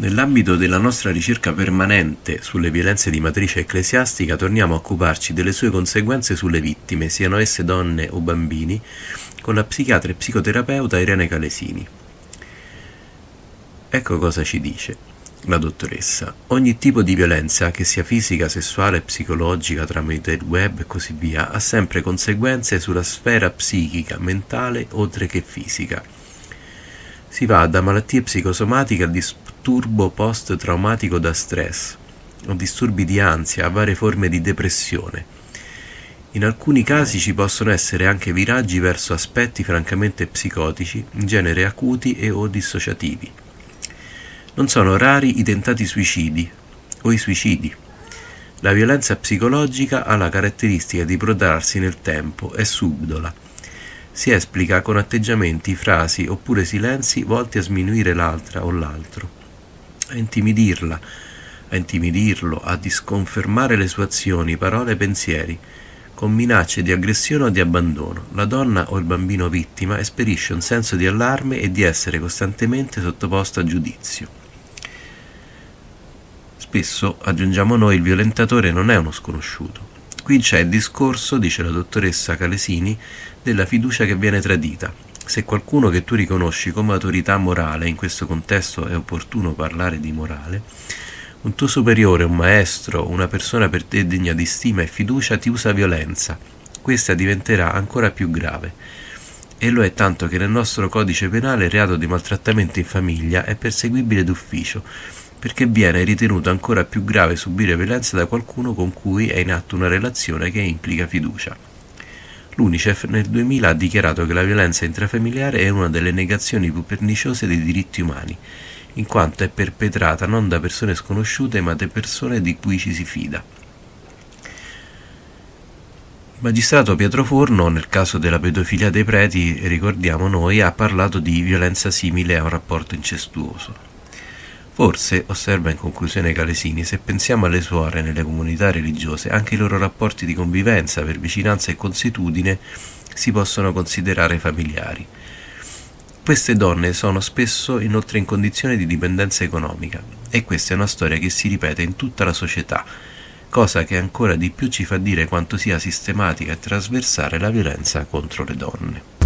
Nell'ambito della nostra ricerca permanente sulle violenze di matrice ecclesiastica torniamo a occuparci delle sue conseguenze sulle vittime, siano esse donne o bambini, con la psichiatra e psicoterapeuta Irene Calesini. Ecco cosa ci dice la dottoressa. Ogni tipo di violenza, che sia fisica, sessuale, psicologica, tramite il web e così via, ha sempre conseguenze sulla sfera psichica, mentale, oltre che fisica. Si va da malattie psicosomatiche al disturbo post-traumatico da stress, a disturbi di ansia, varie forme di depressione. In alcuni casi ci possono essere anche viraggi verso aspetti francamente psicotici, in genere acuti e o dissociativi. Non sono rari i tentati suicidi o i suicidi. La violenza psicologica ha la caratteristica di protrarsi nel tempo, è subdola si esplica con atteggiamenti, frasi oppure silenzi volti a sminuire l'altra o l'altro, a intimidirla, a intimidirlo, a disconfermare le sue azioni, parole e pensieri, con minacce di aggressione o di abbandono. La donna o il bambino vittima esperisce un senso di allarme e di essere costantemente sottoposto a giudizio. Spesso, aggiungiamo noi, il violentatore non è uno sconosciuto. Qui c'è il discorso, dice la dottoressa Calesini, della fiducia che viene tradita. Se qualcuno che tu riconosci come autorità morale, in questo contesto è opportuno parlare di morale, un tuo superiore, un maestro, una persona per te degna di stima e fiducia ti usa violenza, questa diventerà ancora più grave. E lo è tanto che nel nostro codice penale il reato di maltrattamento in famiglia è perseguibile d'ufficio, perché viene ritenuto ancora più grave subire violenza da qualcuno con cui è in atto una relazione che implica fiducia. L'UNICEF nel 2000 ha dichiarato che la violenza intrafamiliare è una delle negazioni più perniciose dei diritti umani, in quanto è perpetrata non da persone sconosciute ma da persone di cui ci si fida. Il magistrato Pietro Forno, nel caso della pedofilia dei preti, ricordiamo noi, ha parlato di violenza simile a un rapporto incestuoso. Forse, osserva in conclusione Calesini, se pensiamo alle suore nelle comunità religiose, anche i loro rapporti di convivenza per vicinanza e consuetudine si possono considerare familiari. Queste donne sono spesso inoltre in condizione di dipendenza economica e questa è una storia che si ripete in tutta la società, cosa che ancora di più ci fa dire quanto sia sistematica e trasversale la violenza contro le donne.